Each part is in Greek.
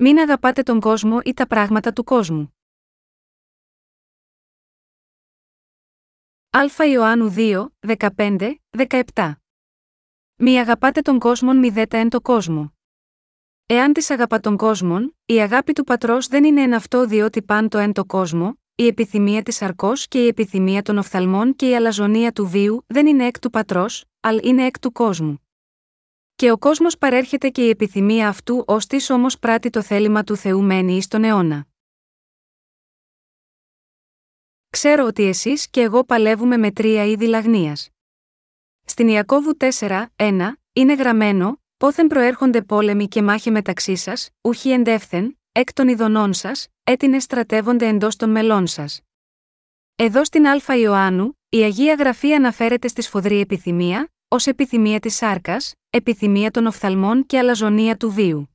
Μην αγαπάτε τον κόσμο ή τα πράγματα του κόσμου. Α Ιωάννου 2, 15, 17 Μη αγαπάτε τον κόσμο μη δέτα εν το κόσμο. Εάν της αγαπά τον κόσμο, η αγάπη του πατρός δεν είναι εν αυτό διότι παν το εν το κόσμο, η επιθυμία της αρκός και η επιθυμία των οφθαλμών και η αλαζονία του βίου δεν είναι εκ του πατρός, αλλά είναι εκ του κόσμου. Και ο κόσμος παρέρχεται και η επιθυμία αυτού ως της όμως πράττει το θέλημα του Θεού μένει εις τον αιώνα. Ξέρω ότι εσείς και εγώ παλεύουμε με τρία είδη λαγνίας. Στην Ιακώβου 4, 1, είναι γραμμένο, πόθεν προέρχονται πόλεμοι και μάχη μεταξύ σας, ουχή εντεύθεν, εκ των ειδονών σας, έτεινες στρατεύονται εντός των μελών σας. Εδώ στην Α Ιωάννου, η Αγία Γραφή αναφέρεται στη σφοδρή επιθυμία, ως επιθυμία της σάρκας, επιθυμία των οφθαλμών και αλαζονία του βίου.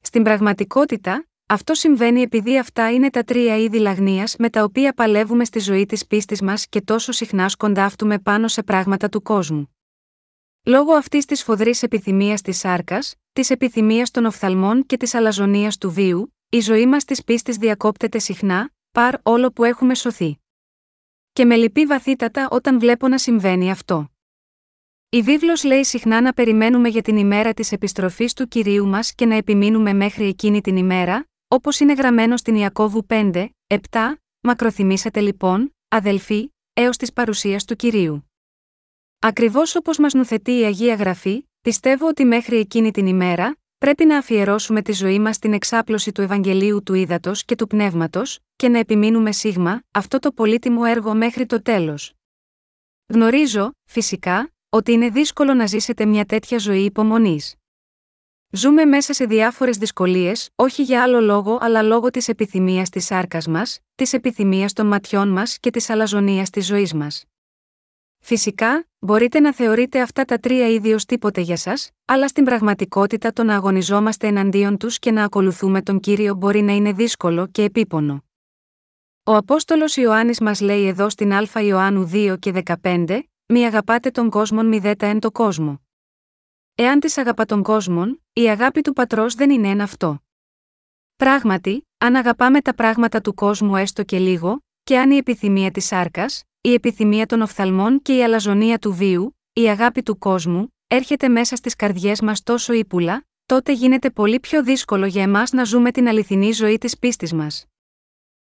Στην πραγματικότητα, αυτό συμβαίνει επειδή αυτά είναι τα τρία είδη λαγνίας με τα οποία παλεύουμε στη ζωή της πίστης μας και τόσο συχνά σκοντάφτουμε πάνω σε πράγματα του κόσμου. Λόγω αυτής της φοδρής επιθυμίας της σάρκας, της επιθυμίας των οφθαλμών και της αλαζονίας του βίου, η ζωή μας της πίστης διακόπτεται συχνά, παρ όλο που έχουμε σωθεί. Και με λυπεί βαθύτατα όταν βλέπω να συμβαίνει αυτό. Η βίβλος λέει συχνά να περιμένουμε για την ημέρα της επιστροφής του κυρίου μας και να επιμείνουμε μέχρι εκείνη την ημέρα, όπως είναι γραμμένο στην Ιακώβου 5, 7, μακροθυμήσατε λοιπόν, αδελφοί, έως της παρουσίας του κυρίου. Ακριβώς όπως μας νουθετεί η Αγία Γραφή, πιστεύω ότι μέχρι εκείνη την ημέρα, πρέπει να αφιερώσουμε τη ζωή μας στην εξάπλωση του Ευαγγελίου του Ήδατος και του Πνεύματος, και να επιμείνουμε σίγμα αυτό το πολύτιμο έργο μέχρι το τέλος. Γνωρίζω, φυσικά, ότι είναι δύσκολο να ζήσετε μια τέτοια ζωή υπομονής. Ζούμε μέσα σε διάφορες δυσκολίες, όχι για άλλο λόγο αλλά λόγω της επιθυμίας της σάρκας μας, της επιθυμίας των ματιών μας και της αλαζονίας της ζωής μας. Φυσικά, μπορείτε να θεωρείτε αυτά τα τρία είδη ω τίποτε για σας, αλλά στην πραγματικότητα το να αγωνιζόμαστε εναντίον τους και να ακολουθούμε τον κύριο μπορεί να είναι δύσκολο και επίπονο. Ο Απόστολος Ιωάννης μας λέει εδώ στην Α Ιωάννου 2 και 15, Μη αγαπάτε τον κόσμο μη δέτα εν το κόσμο. Εάν της αγαπά τον κόσμο, η αγάπη του πατρός δεν είναι ένα αυτό. Πράγματι, αν αγαπάμε τα πράγματα του κόσμου έστω και λίγο, και αν η επιθυμία της σάρκας, η επιθυμία των οφθαλμών και η αλαζονία του βίου, η αγάπη του κόσμου, έρχεται μέσα στις καρδιές μας τόσο ύπουλα, τότε γίνεται πολύ πιο δύσκολο για εμάς να ζούμε την αληθινή ζωή της πίστης μας.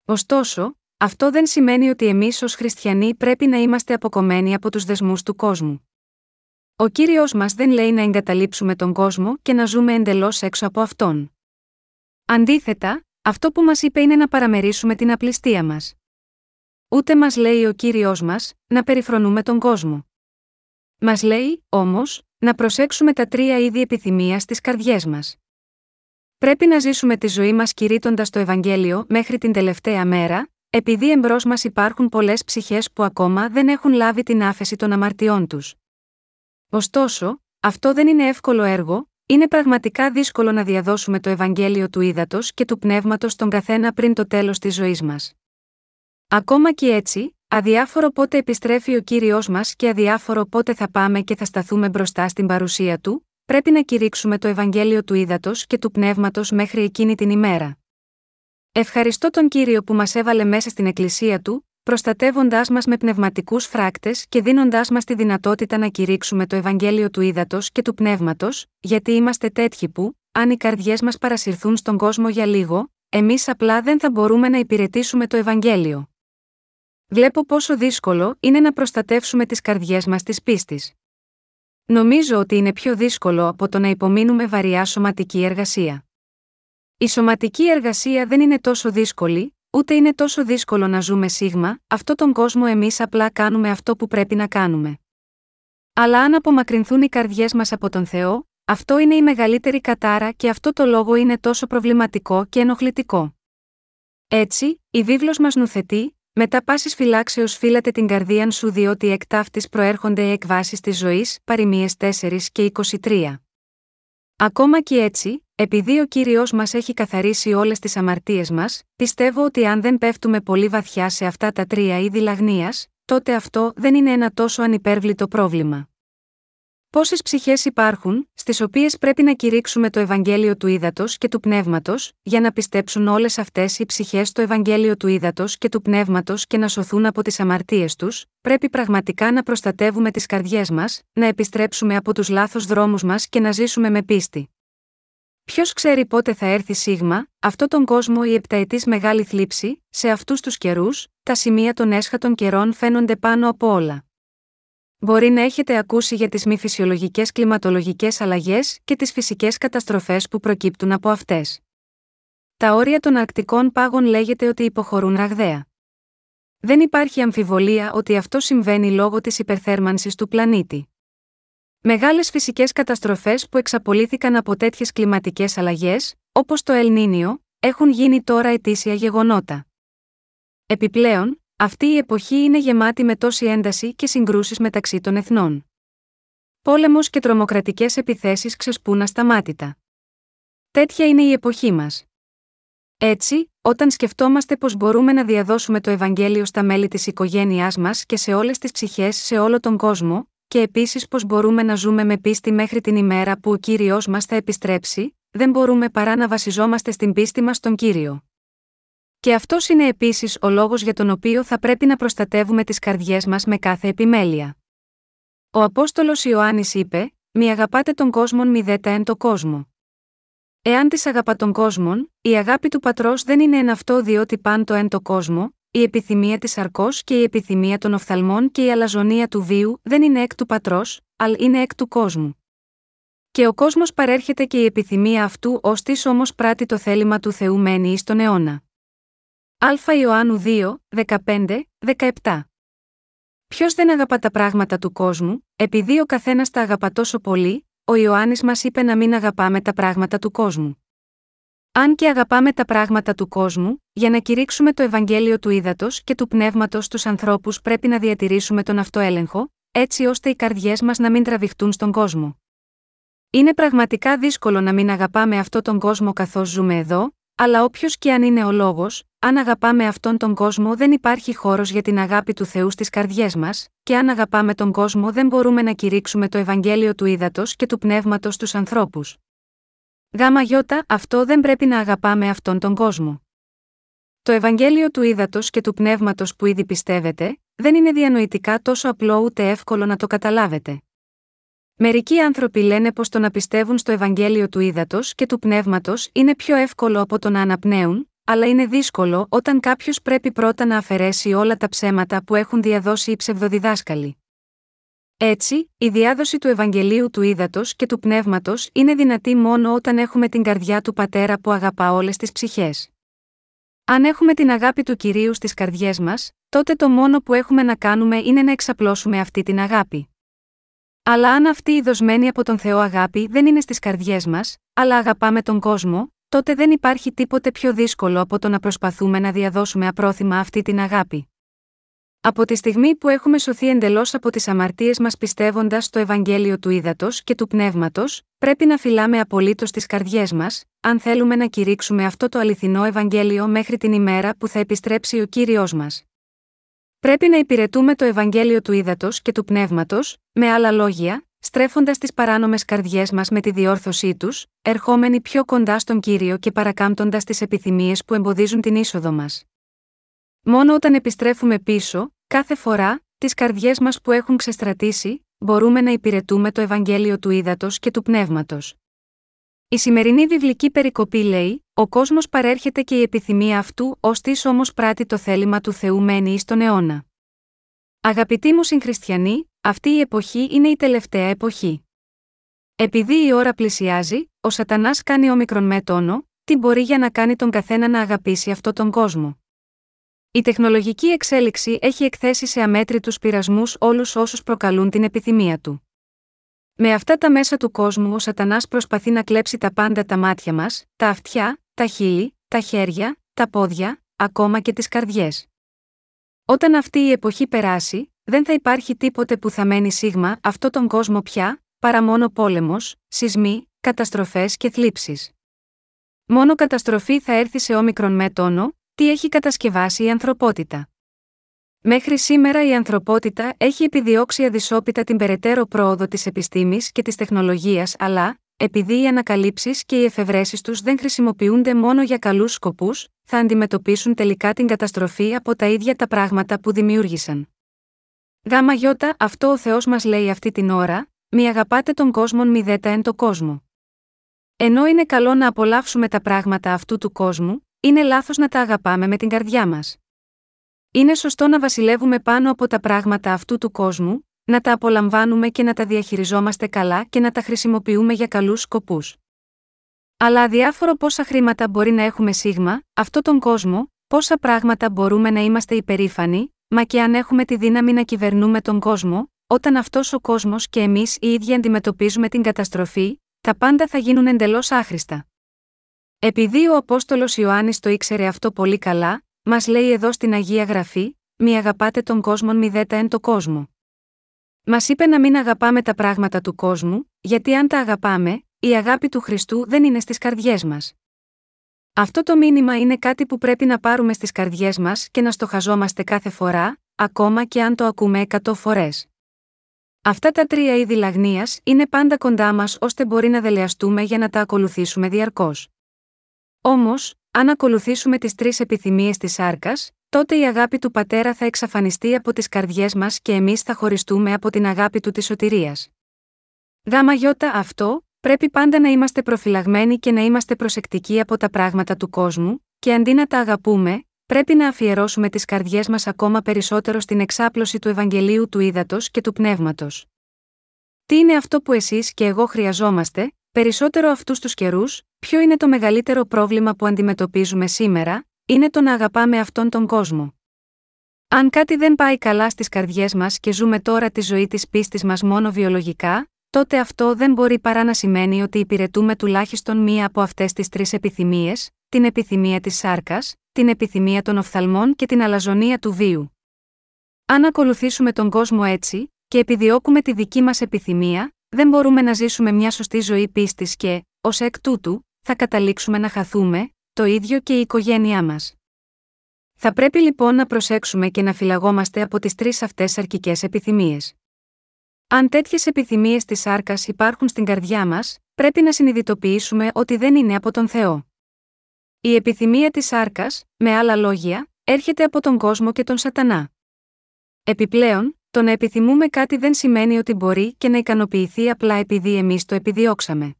Ωστόσο, αυτό δεν σημαίνει ότι εμείς ως χριστιανοί πρέπει να είμαστε αποκομμένοι από τους δεσμούς του κόσμου. Ο κύριος μας δεν λέει να εγκαταλείψουμε τον κόσμο και να ζούμε εντελώς έξω από αυτόν. Αντίθετα, αυτό που μας είπε είναι να παραμερίσουμε την απληστία μας. Ούτε μας λέει ο κύριος μας, να περιφρονούμε τον κόσμο. Μας λέει, όμως, να προσέξουμε τα τρία είδη επιθυμίας στις καρδιές μας. Πρέπει να ζήσουμε τη ζωή μας κηρύττοντας το Ευαγγέλιο μέχρι την τελευταία μέρα, επειδή εμπρός μας υπάρχουν πολλές ψυχές που ακόμα δεν έχουν λάβει την άφεση των αμαρτιών τους. Ωστόσο, αυτό δεν είναι εύκολο έργο, είναι πραγματικά δύσκολο να διαδώσουμε το Ευαγγέλιο του ύδατο και του πνεύματος στον καθένα πριν το τέλος της ζωής μας. Ακόμα και έτσι, αδιάφορο πότε επιστρέφει ο κύριος μας και αδιάφορο πότε θα πάμε και θα σταθούμε μπροστά στην παρουσία του, πρέπει να κηρύξουμε το Ευαγγέλιο του ύδατο και του πνεύματος μέχρι εκείνη την ημέρα. Ευχαριστώ τον κύριο που μας έβαλε μέσα στην Εκκλησία του, προστατεύοντάς μας με πνευματικούς φράκτες και δίνοντάς μας τη δυνατότητα να κηρύξουμε το Ευαγγέλιο του ύδατο και του πνεύματος, γιατί είμαστε τέτοιοι που, αν οι καρδιές μας παρασυρθούν στον κόσμο για λίγο, εμείς απλά δεν θα μπορούμε να υπηρετήσουμε το Ευαγγέλιο. Βλέπω πόσο δύσκολο είναι να προστατεύσουμε τις καρδιές μας της πίστης. Νομίζω ότι είναι πιο δύσκολο από το να υπομείνουμε βαριά σωματική εργασία. Η σωματική εργασία δεν είναι τόσο δύσκολη, ούτε είναι τόσο δύσκολο να ζούμε σίγμα, αυτό τον κόσμο εμείς απλά κάνουμε αυτό που πρέπει να κάνουμε. Αλλά αν απομακρυνθούν οι καρδιές μας από τον Θεό, αυτό είναι η μεγαλύτερη κατάρα και αυτό το λόγο είναι τόσο προβληματικό και ενοχλητικό. Έτσι, η βίβλος μας νουθετεί, μετά πάσης φυλάξεως φύλατε την καρδία σου διότι εκ ταύτης προέρχονται οι εκβάσεις της ζωής, παροιμίε 4 και 23. Ακόμα και έτσι, επειδή ο κύριος μας έχει καθαρίσει όλες τις αμαρτίες μας, πιστεύω ότι αν δεν πέφτουμε πολύ βαθιά σε αυτά τα τρία είδη λαγνίας, τότε αυτό δεν είναι ένα τόσο ανυπέρβλητο πρόβλημα. Πόσες ψυχές υπάρχουν, στις οποίες πρέπει να κηρύξουμε το Ευαγγέλιο του Ήδατος και του Πνεύματος, για να πιστέψουν όλες αυτές οι ψυχές στο Ευαγγέλιο του Ήδατος και του Πνεύματος και να σωθούν από τις αμαρτίες τους, πρέπει πραγματικά να προστατεύουμε τις καρδιές μας, να επιστρέψουμε από τους λάθος δρόμους μας και να ζήσουμε με πίστη. Ποιος ξέρει πότε θα έρθει σίγμα, αυτό τον κόσμο η επταετής μεγάλη θλίψη, σε αυτούς τους καιρούς, τα σημεία των έσχατων καιρών φαίνονται πάνω από όλα. Μπορεί να έχετε ακούσει για τις μη φυσιολογικές κλιματολογικές αλλαγές και τις φυσικές καταστροφές που προκύπτουν από αυτές. Τα όρια των αρκτικών πάγων λέγεται ότι υποχωρούν ραγδαία. Δεν υπάρχει αμφιβολία ότι αυτό συμβαίνει λόγω της υπερθέρμανσης του πλανήτη. Μεγάλες φυσικές καταστροφές που εξαπολύθηκαν από τέτοιες κλιματικές αλλαγές, όπως το Ελνίνιο, έχουν γίνει τώρα ετήσια γεγονότα. Επιπλέον, αυτή η εποχή είναι γεμάτη με τόση ένταση και συγκρούσεις μεταξύ των εθνών. Πόλεμος και τρομοκρατικές επιθέσεις ξεσπούν ασταμάτητα. Τέτοια είναι η εποχή μας. Έτσι, όταν σκεφτόμαστε πώ μπορούμε να διαδώσουμε το Ευαγγέλιο στα μέλη της οικογένειάς μας και σε όλες τις ψυχές σε όλο τον κόσμο, και επίσης πώ μπορούμε να ζούμε με πίστη μέχρι την ημέρα που ο κύριος μας θα επιστρέψει, δεν μπορούμε παρά να βασιζόμαστε στην πίστη μας στον κύριο. Και αυτός είναι επίσης ο λόγος για τον οποίο θα πρέπει να προστατεύουμε τις καρδιές μας με κάθε επιμέλεια. Ο Απόστολος Ιωάννης είπε: Μη αγαπάτε τον κόσμο μη δέτα εν το κόσμο. Εάν της αγαπά τον κόσμο, η αγάπη του πατρός δεν είναι εν αυτό διότι παν το εν το κόσμο, η επιθυμία της αρκός και η επιθυμία των οφθαλμών και η αλαζονία του βίου δεν είναι εκ του πατρός, αλλά είναι εκ του κόσμου. Και ο κόσμος παρέρχεται και η επιθυμία αυτού ω τη όμως πράττει το θέλημα του Θεού μένει εις τον αιώνα. Α Ιωάννου 2, 15, 17. Ποιος δεν αγαπά τα πράγματα του κόσμου, επειδή ο καθένας τα αγαπά τόσο πολύ, ο Ιωάννης μας είπε να μην αγαπάμε τα πράγματα του κόσμου. Αν και αγαπάμε τα πράγματα του κόσμου, για να κηρύξουμε το Ευαγγέλιο του ύδατο και του πνεύματος στους ανθρώπους πρέπει να διατηρήσουμε τον αυτοέλεγχο, έτσι ώστε οι καρδιές μας να μην τραβηχτούν στον κόσμο. Είναι πραγματικά δύσκολο να μην αγαπάμε αυτόν τον κόσμο καθώς ζούμε εδώ, αλλά όποιος και αν είναι ο λόγος, αν αγαπάμε αυτόν τον κόσμο δεν υπάρχει χώρος για την αγάπη του Θεού στις καρδιές μας, και αν αγαπάμε τον κόσμο δεν μπορούμε να κηρύξουμε το Ευαγγέλιο του ύδατο και του πνεύματος στους ανθρώπους. Γάμα γιώτα, αυτό δεν πρέπει να αγαπάμε αυτόν τον κόσμο. Το Ευαγγέλιο του ύδατο και του πνεύματος που ήδη πιστεύετε, δεν είναι διανοητικά τόσο απλό ούτε εύκολο να το καταλάβετε. Μερικοί άνθρωποι λένε πως το να πιστεύουν στο Ευαγγέλιο του ύδατο και του πνεύματος είναι πιο εύκολο από το να αναπνέουν, αλλά είναι δύσκολο όταν κάποιος πρέπει πρώτα να αφαιρέσει όλα τα ψέματα που έχουν διαδώσει οι ψευδοδιδάσκαλοι. Έτσι, η διάδοση του Ευαγγελίου του ύδατο και του πνεύματος είναι δυνατή μόνο όταν έχουμε την καρδιά του πατέρα που αγαπά όλες τις ψυχές. Αν έχουμε την αγάπη του κυρίου στις καρδιές μας, τότε το μόνο που έχουμε να κάνουμε είναι να εξαπλώσουμε αυτή την αγάπη. Αλλά αν αυτή η δοσμένη από τον Θεό αγάπη δεν είναι στις καρδιές μας, αλλά αγαπάμε τον κόσμο, τότε δεν υπάρχει τίποτε πιο δύσκολο από το να προσπαθούμε να διαδώσουμε απρόθυμα αυτή την αγάπη. Από τη στιγμή που έχουμε σωθεί εντελώς από τις αμαρτίες μας πιστεύοντας στο Ευαγγέλιο του Ήδατος και του Πνεύματος, πρέπει να φυλάμε απολύτως τις καρδιές μας, αν θέλουμε να κηρύξουμε αυτό το αληθινό Ευαγγέλιο μέχρι την ημέρα που θα επιστρέψει ο κύριος μας. Πρέπει να υπηρετούμε το Ευαγγέλιο του Ήδατος και του Πνεύματος, με άλλα λόγια, στρέφοντας τις παράνομες καρδιές μας με τη διόρθωσή τους, ερχόμενοι πιο κοντά στον κύριο και παρακάμπτοντας τις επιθυμίες που εμποδίζουν την είσοδο μας. Μόνο όταν επιστρέφουμε πίσω, κάθε φορά, τις καρδιές μας που έχουν ξεστρατήσει, μπορούμε να υπηρετούμε το Ευαγγέλιο του Ήδατος και του Πνεύματος. Η σημερινή βιβλική περικοπή λέει: Ο κόσμος παρέρχεται και η επιθυμία αυτού, ως της όμως πράττει το θέλημα του Θεού μένει εις τον αιώνα. Αγαπητοί μου συγχριστιανοί, αυτή η εποχή είναι η τελευταία εποχή. Επειδή η ώρα πλησιάζει, ο Σατανάς κάνει όμικρον με τόνο, τι μπορεί για να κάνει τον καθένα να αγαπήσει αυτόν τον κόσμο; Η τεχνολογική εξέλιξη έχει εκθέσει σε αμέτρητους πειρασμούς όλους όσους προκαλούν την επιθυμία του. Με αυτά τα μέσα του κόσμου ο Σατανάς προσπαθεί να κλέψει τα πάντα τα μάτια μας, τα αυτιά, τα χείλη, τα χέρια, τα πόδια, ακόμα και τις καρδιές. Όταν αυτή η εποχή περάσει, δεν θα υπάρχει τίποτε που θα μένει σίγμα αυτό τον κόσμο πια, παρά μόνο πόλεμος, σεισμοί, καταστροφές και θλίψεις. Μόνο καταστροφή θα έρθει σε όμικρον με τόνο, τι έχει κατασκευάσει η ανθρωπότητα. Μέχρι σήμερα η ανθρωπότητα έχει επιδιώξει αδυσόπιτα την περαιτέρω πρόοδο της επιστήμης και της τεχνολογίας, αλλά, επειδή οι ανακαλύψεις και οι εφευρέσεις τους δεν χρησιμοποιούνται μόνο για καλούς σκοπούς, θα αντιμετωπίσουν τελικά την καταστροφή από τα ίδια τα πράγματα που δημιούργησαν. Γάμα γιώτα, αυτό ο Θεός μας λέει αυτή την ώρα, μη αγαπάτε τον κόσμο μη δέτα εν το κόσμο. Ενώ είναι καλό να απολαύσουμε τα πράγματα αυτού του κόσμου, είναι λάθος να τα αγαπάμε με την καρδιά μας. Είναι σωστό να βασιλεύουμε πάνω από τα πράγματα αυτού του κόσμου, να τα απολαμβάνουμε και να τα διαχειριζόμαστε καλά και να τα χρησιμοποιούμε για καλούς σκοπούς. Αλλά αδιάφορο πόσα χρήματα μπορεί να έχουμε σίγμα, αυτό τον κόσμο, πόσα πράγματα μπορούμε να είμαστε υπερήφανοι, μα και αν έχουμε τη δύναμη να κυβερνούμε τον κόσμο, όταν αυτός ο κόσμος και εμείς οι ίδιοι αντιμετωπίζουμε την καταστροφή, τα πάντα θα γίνουν εντελώς άχρηστα. Επειδή ο Απόστολος Ιωάννης το ήξερε αυτό πολύ καλά, μας λέει εδώ στην Αγία Γραφή: Μη αγαπάτε τον κόσμο μη δέτα εν το κόσμο. Μας είπε να μην αγαπάμε τα πράγματα του κόσμου, γιατί αν τα αγαπάμε, η αγάπη του Χριστού δεν είναι στις καρδιές μας. Αυτό το μήνυμα είναι κάτι που πρέπει να πάρουμε στις καρδιές μας και να στοχαζόμαστε κάθε φορά, ακόμα και αν το ακούμε εκατό φορές. Αυτά τα τρία είδη λαγνίας είναι πάντα κοντά μας ώστε μπορεί να δελεαστούμε για να τα ακολουθήσουμε διαρκώς. Όμως, αν ακολουθήσουμε τις τρεις επιθυμίες της σάρκας, τότε η αγάπη του πατέρα θα εξαφανιστεί από τις καρδιές μας και εμείς θα χωριστούμε από την αγάπη του της σωτηρίας. Γάμα γιώτα αυτό, πρέπει πάντα να είμαστε προφυλαγμένοι και να είμαστε προσεκτικοί από τα πράγματα του κόσμου, και αντί να τα αγαπούμε, πρέπει να αφιερώσουμε τις καρδιές μας ακόμα περισσότερο στην εξάπλωση του Ευαγγελίου του Ήδατος και του Πνεύματος. Τι είναι αυτό που εσείς και εγώ χρειαζόμαστε, περισσότερο αυτούς τους καιρούς, ποιο είναι το μεγαλύτερο πρόβλημα που αντιμετωπίζουμε σήμερα, είναι το να αγαπάμε αυτόν τον κόσμο. Αν κάτι δεν πάει καλά στις καρδιές μας και ζούμε τώρα τη ζωή της πίστης μας μόνο βιολογικά, τότε αυτό δεν μπορεί παρά να σημαίνει ότι υπηρετούμε τουλάχιστον μία από αυτές τις τρεις επιθυμίες, την επιθυμία της σάρκας, την επιθυμία των οφθαλμών και την αλαζονία του βίου. Αν ακολουθήσουμε τον κόσμο έτσι, και επιδιώκουμε τη δική μας επιθυμία, δεν μπορούμε να ζήσουμε μια σωστή ζωή πίστης και, ως εκ τούτου, θα καταλήξουμε να χαθούμε, το ίδιο και η οικογένειά μας. Θα πρέπει λοιπόν να προσέξουμε και να φυλαγόμαστε από τις τρεις αυτές αρκικέ επιθυμίες. Αν τέτοιες επιθυμίες της σάρκας υπάρχουν στην καρδιά μας, πρέπει να συνειδητοποιήσουμε ότι δεν είναι από τον Θεό. Η επιθυμία της σάρκας, με άλλα λόγια, έρχεται από τον κόσμο και τον Σατανά. Επιπλέον, το να επιθυμούμε κάτι δεν σημαίνει ότι μπορεί και να ικανοποιηθεί απλά επειδή εμείς το επιδιώξαμε.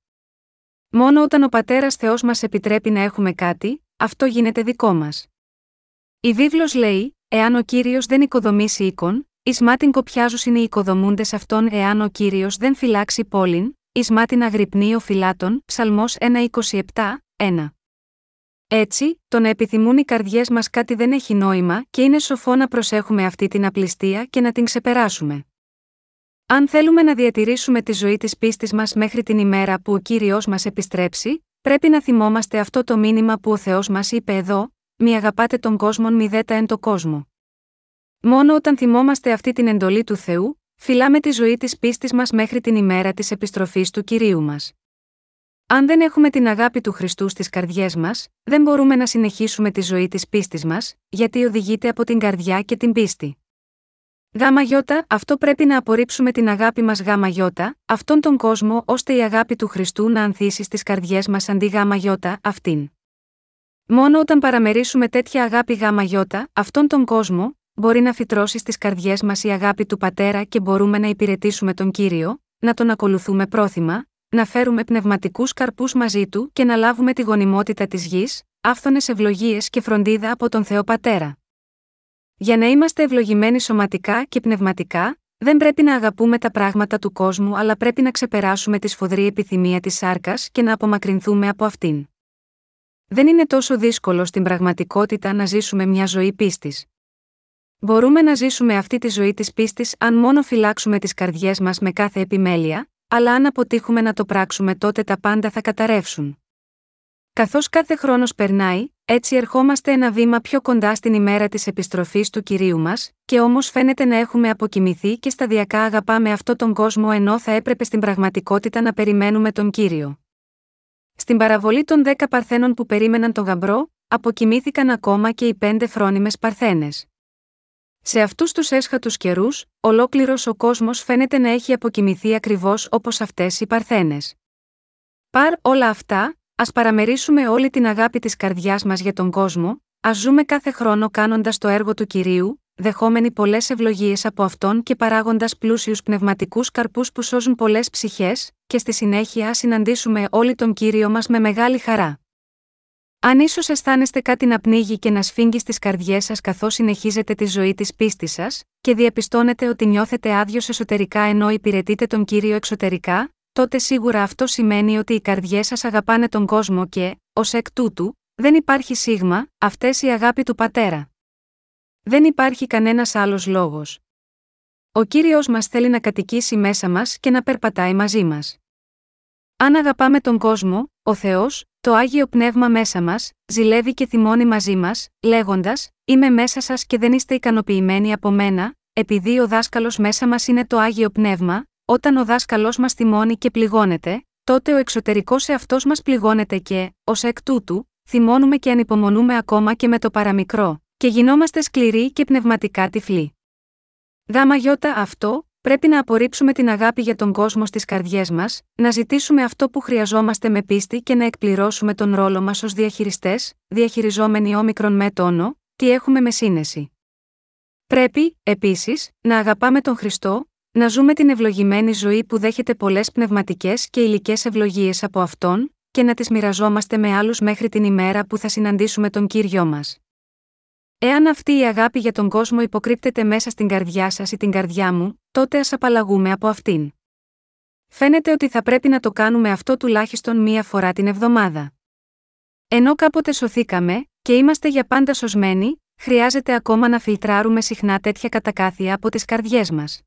Μόνο όταν ο πατέρας Θεός μας επιτρέπει να έχουμε κάτι, αυτό γίνεται δικό μας. Η βίβλος λέει: Εάν ο κύριος δεν οικοδομήσει οίκον, εις μάτιν κοπιάζου είναι οι οικοδομούντες αυτών, εάν ο κύριος δεν φυλάξει πόλην, εις μάτιν αγρυπνεί ο φυλάτων, Ψαλμός 1.27, 1. Έτσι, το να επιθυμούν οι καρδιές μας κάτι δεν έχει νόημα και είναι σοφό να προσέχουμε αυτή την απληστία και να την ξεπεράσουμε. Αν θέλουμε να διατηρήσουμε τη ζωή της πίστης μας μέχρι την ημέρα που ο κύριος μας επιστρέψει, πρέπει να θυμόμαστε αυτό το μήνυμα που ο Θεός μας είπε εδώ: Μη αγαπάτε τον κόσμο, μη δέτα εν το κόσμο. Μόνο όταν θυμόμαστε αυτή την εντολή του Θεού, φυλάμε τη ζωή της πίστης μας μέχρι την ημέρα της επιστροφής του κυρίου μας. Αν δεν έχουμε την αγάπη του Χριστού στις καρδιές μας, δεν μπορούμε να συνεχίσουμε τη ζωή της πίστης μας, γιατί οδηγείται από την καρδιά και την πίστη. Γάμα γιώτα, αυτό πρέπει να απορρίψουμε την αγάπη μας γάμα γιώτα, αυτόν τον κόσμο ώστε η αγάπη του Χριστού να ανθίσει στις καρδιές μας αντί γάμα γιώτα, αυτήν. Μόνο όταν παραμερίσουμε τέτοια αγάπη γάμα γιώτα, αυτόν τον κόσμο, μπορεί να φυτρώσει στις καρδιές μας η αγάπη του Πατέρα και μπορούμε να υπηρετήσουμε τον κύριο, να τον ακολουθούμε πρόθυμα, να φέρουμε πνευματικούς καρπούς μαζί του και να λάβουμε τη γονιμότητα της γης, άφθονες ευλογίες και φροντίδα από τον Θεό Πατέρα. Για να είμαστε ευλογημένοι σωματικά και πνευματικά, δεν πρέπει να αγαπούμε τα πράγματα του κόσμου αλλά πρέπει να ξεπεράσουμε τη σφοδρή επιθυμία της σάρκας και να απομακρυνθούμε από αυτήν. Δεν είναι τόσο δύσκολο στην πραγματικότητα να ζήσουμε μια ζωή πίστης. Μπορούμε να ζήσουμε αυτή τη ζωή της πίστης αν μόνο φυλάξουμε τις καρδιές μας με κάθε επιμέλεια, αλλά αν αποτύχουμε να το πράξουμε τότε τα πάντα θα καταρρεύσουν. Καθώς κάθε χρόνος περνάει, έτσι ερχόμαστε ένα βήμα πιο κοντά στην ημέρα της επιστροφής του κυρίου μας, και όμως φαίνεται να έχουμε αποκοιμηθεί και σταδιακά αγαπάμε αυτό τον κόσμο ενώ θα έπρεπε στην πραγματικότητα να περιμένουμε τον κύριο. Στην παραβολή των δέκα παρθένων που περίμεναν τον γαμπρό, αποκοιμήθηκαν ακόμα και οι πέντε φρόνιμες παρθένες. Σε αυτούς τους έσχατους καιρούς, ολόκληρος ο κόσμος φαίνεται να έχει αποκοιμηθεί ακριβώς όπως αυτές οι Παρθένες. Παρ όλα αυτά, ας παραμερίσουμε όλη την αγάπη της καρδιάς μας για τον κόσμο, ας ζούμε κάθε χρόνο κάνοντας το έργο του κυρίου, δεχόμενοι πολλές ευλογίες από αυτόν και παράγοντας πλούσιους πνευματικούς καρπούς που σώζουν πολλές ψυχές, και στη συνέχεια συναντήσουμε όλοι τον κύριο μας με μεγάλη χαρά. Αν ίσως αισθάνεστε κάτι να πνίγει και να σφίγγει στις καρδιές σας καθώς συνεχίζετε τη ζωή της πίστης σας, και διαπιστώνετε ότι νιώθετε άδειος εσωτερικά ενώ υπηρετείτε τον κύριο εξωτερικά, τότε σίγουρα αυτό σημαίνει ότι οι καρδιές σας αγαπάνε τον κόσμο και, ως εκ τούτου, δεν υπάρχει σίγμα, αυτές η αγάπη του πατέρα. Δεν υπάρχει κανένας άλλος λόγος. Ο κύριος μας θέλει να κατοικήσει μέσα μας και να περπατάει μαζί μας. Αν αγαπάμε τον κόσμο, ο Θεός, το άγιο πνεύμα μέσα μας, ζηλεύει και θυμώνει μαζί μας, λέγοντας: Είμαι μέσα σας και δεν είστε ικανοποιημένοι από μένα, επειδή ο δάσκαλος μέσα μας είναι το άγιο πνεύμα, όταν ο δάσκαλο μας θυμώνει και πληγώνεται, τότε ο εξωτερικός εαυτός μας πληγώνεται και, ως εκ τούτου, θυμώνουμε και ανυπομονούμε ακόμα και με το παραμικρό, και γινόμαστε σκληροί και πνευματικά τυφλοί. Γάμα γιώτα αυτό, πρέπει να απορρίψουμε την αγάπη για τον κόσμο στις καρδιές μας, να ζητήσουμε αυτό που χρειαζόμαστε με πίστη και να εκπληρώσουμε τον ρόλο μας ως διαχειριστές, διαχειριζόμενοι όμικρον με τόνο, τι έχουμε με σύνεση. Πρέπει, επίσης, να αγαπάμε τον Χριστό, να ζούμε την ευλογημένη ζωή που δέχεται πολλές πνευματικές και υλικές ευλογίες από αυτόν, και να τις μοιραζόμαστε με άλλους μέχρι την ημέρα που θα συναντήσουμε τον κύριο μας. Εάν αυτή η αγάπη για τον κόσμο υποκρύπτεται μέσα στην καρδιά σας ή την καρδιά μου, τότε ας απαλλαγούμε από αυτήν. Φαίνεται ότι θα πρέπει να το κάνουμε αυτό τουλάχιστον μία φορά την εβδομάδα. Ενώ κάποτε σωθήκαμε, και είμαστε για πάντα σωσμένοι, χρειάζεται ακόμα να φιλτράρουμε συχνά τέτοια κατακάθια από τις καρδιές μας.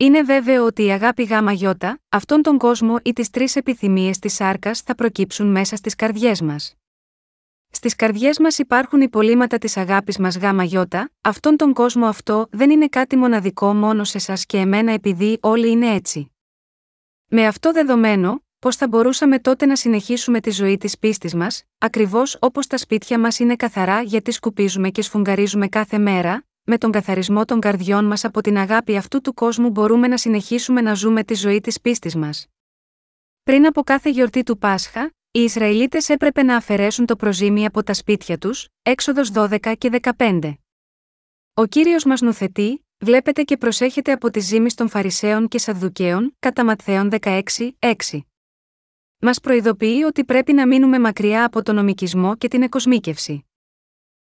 Είναι βέβαιο ότι η αγάπη γάμα γιώτα, αυτόν τον κόσμο ή τις τρεις επιθυμίες της σάρκας θα προκύψουν μέσα στις καρδιές μας. Στις καρδιές μας υπάρχουν υπολείμματα της αγάπης μας γάμα γιώτα, αυτόν τον κόσμο αυτό δεν είναι κάτι μοναδικό μόνο σε εσά και εμένα επειδή όλοι είναι έτσι. Με αυτό δεδομένο, πώς θα μπορούσαμε τότε να συνεχίσουμε τη ζωή της πίστης μας, ακριβώς όπως τα σπίτια μας είναι καθαρά γιατί σκουπίζουμε και σφουγγαρίζουμε κάθε μέρα, με τον καθαρισμό των καρδιών μας από την αγάπη αυτού του κόσμου μπορούμε να συνεχίσουμε να ζούμε τη ζωή της πίστης μας. Πριν από κάθε γιορτή του Πάσχα, οι Ισραηλίτες έπρεπε να αφαιρέσουν το προζύμι από τα σπίτια τους, έξοδος 12 και 15. Ο Κύριος μας νουθετεί, βλέπετε και προσέχετε από τις ζήμεις των Φαρισαίων και Σαδδουκαίων, κατά Ματθαίων 16, 6. Μας προειδοποιεί ότι πρέπει να μείνουμε μακριά από τον νομικισμό και την εκοσμίκευση.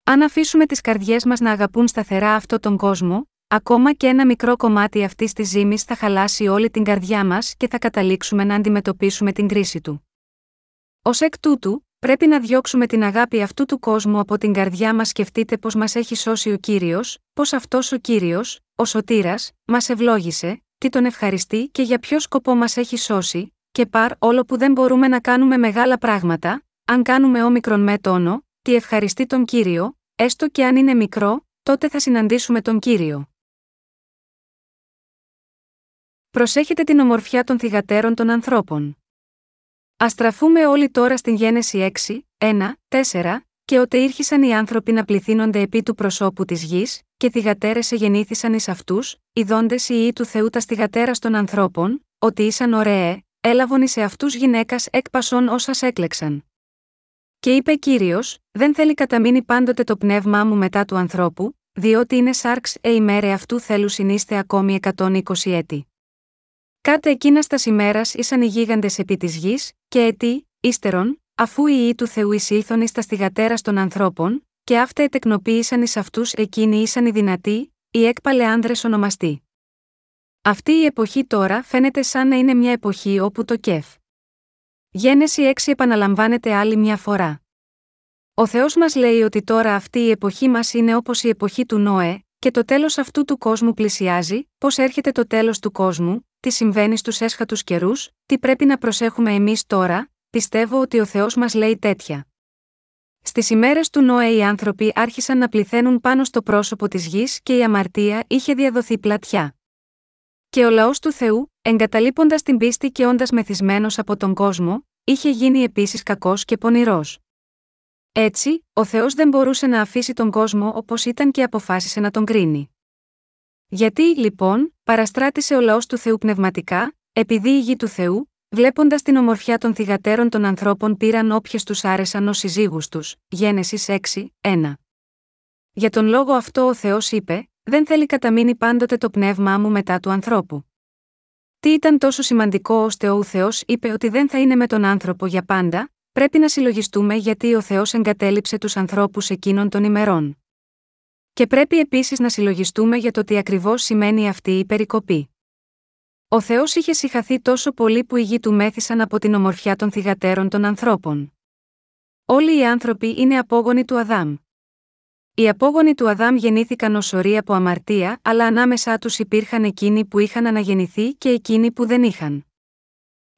Αν αφήσουμε τις καρδιές μας να αγαπούν σταθερά αυτόν τον κόσμο, ακόμα και ένα μικρό κομμάτι αυτής της ζήμη θα χαλάσει όλη την καρδιά μας και θα καταλήξουμε να αντιμετωπίσουμε την κρίση του. Ω εκ τούτου, πρέπει να διώξουμε την αγάπη αυτού του κόσμου από την καρδιά μας. Σκεφτείτε πώς μας έχει σώσει ο κύριος, πώς αυτός ο κύριος, ο σωτήρας, μας ευλόγησε, τι τον ευχαριστεί και για ποιο σκοπό μας έχει σώσει, και παρ όλο που δεν μπορούμε να κάνουμε μεγάλα πράγματα, αν κάνουμε όμικρον με τόνο, τι ευχαριστεί τον κύριο, έστω και αν είναι μικρό, τότε θα συναντήσουμε τον κύριο. Προσέχετε την ομορφιά των θυγατέρων των ανθρώπων. Α στραφούμε όλοι τώρα στην Γένεση 6, 1, 4, και ότε ήρχισαν οι άνθρωποι να πληθύνονται επί του προσώπου της γης, και θυγατέρες εγεννήθησαν εις αυτούς, ειδώντες οι ιοί του Θεού τα θυγατέρα των ανθρώπων, ότι ήσαν ωραίε, έλαβον εις αυτού γυναίκας έκπασον όσας έκλεξαν. Και είπε κύριος, δεν θέλει καταμείνει πάντοτε το πνεύμά μου μετά του ανθρώπου, διότι είναι σάρξ ε ημέρε αυτού θέλου συνείστε ακόμη 120 έτη. Κάτε εκείνας τας ημέρας ήσαν οι γίγαντες επί της γης, και ετή, ύστερον, αφού οι ιοί του Θεού εισήλθον εις τα στιγατέρας των ανθρώπων, και αυτά ετεκνοποίησαν εις αυτούς εκείνοι ήσαν οι δυνατοί, οι έκπαλε άνδρες ονομαστοί. Αυτή η εποχή τώρα φαίνεται σαν να είναι μια εποχή όπου το κεφ. Γένεση 6 επαναλαμβάνεται άλλη μια φορά. Ο Θεός μας λέει ότι τώρα αυτή η εποχή μας είναι όπως η εποχή του Νόε, και το τέλος αυτού του κόσμου πλησιάζει, πώς έρχεται το τέλος του κόσμου, τι συμβαίνει στους έσχατους καιρούς, τι πρέπει να προσέχουμε εμείς τώρα, πιστεύω ότι ο Θεός μας λέει τέτοια. Στις ημέρες του Νόε οι άνθρωποι άρχισαν να πληθαίνουν πάνω στο πρόσωπο της γης και η αμαρτία είχε διαδοθεί πλατιά. Και ο λαός του Θεού, εγκαταλείποντας την πίστη και όντας μεθυσμένος από τον κόσμο, είχε γίνει επίσης κακός και πονηρός. Έτσι, ο Θεός δεν μπορούσε να αφήσει τον κόσμο όπως ήταν και αποφάσισε να τον κρίνει. Γιατί, λοιπόν, παραστράτησε ο λαός του Θεού πνευματικά, επειδή οι γη του Θεού, βλέποντας την ομορφιά των θυγατέρων των ανθρώπων, πήραν όποιες τους άρεσαν ως συζύγους τους. Γένεσης 6, 1. Για τον λόγο αυτό ο Θεός είπε: Δεν θέλει καταμείνει πάντοτε το πνεύμά μου μετά του ανθρώπου. Τι ήταν τόσο σημαντικό ώστε ο Θεός είπε ότι δεν θα είναι με τον άνθρωπο για πάντα, πρέπει να συλλογιστούμε γιατί ο Θεός εγκατέλειψε τους ανθρώπους εκείνων των ημερών. Και πρέπει επίσης να συλλογιστούμε για το τι ακριβώς σημαίνει αυτή η περικοπή. Ο Θεός είχε συχαθεί τόσο πολύ που οι γη του μέθησαν από την ομορφιά των θυγατέρων των ανθρώπων. Όλοι οι άνθρωποι είναι απόγονοι του Αδάμ. Οι απόγονοι του Αδάμ γεννήθηκαν ως ορί από αμαρτία, αλλά ανάμεσά τους υπήρχαν εκείνοι που είχαν αναγεννηθεί και εκείνοι που δεν είχαν.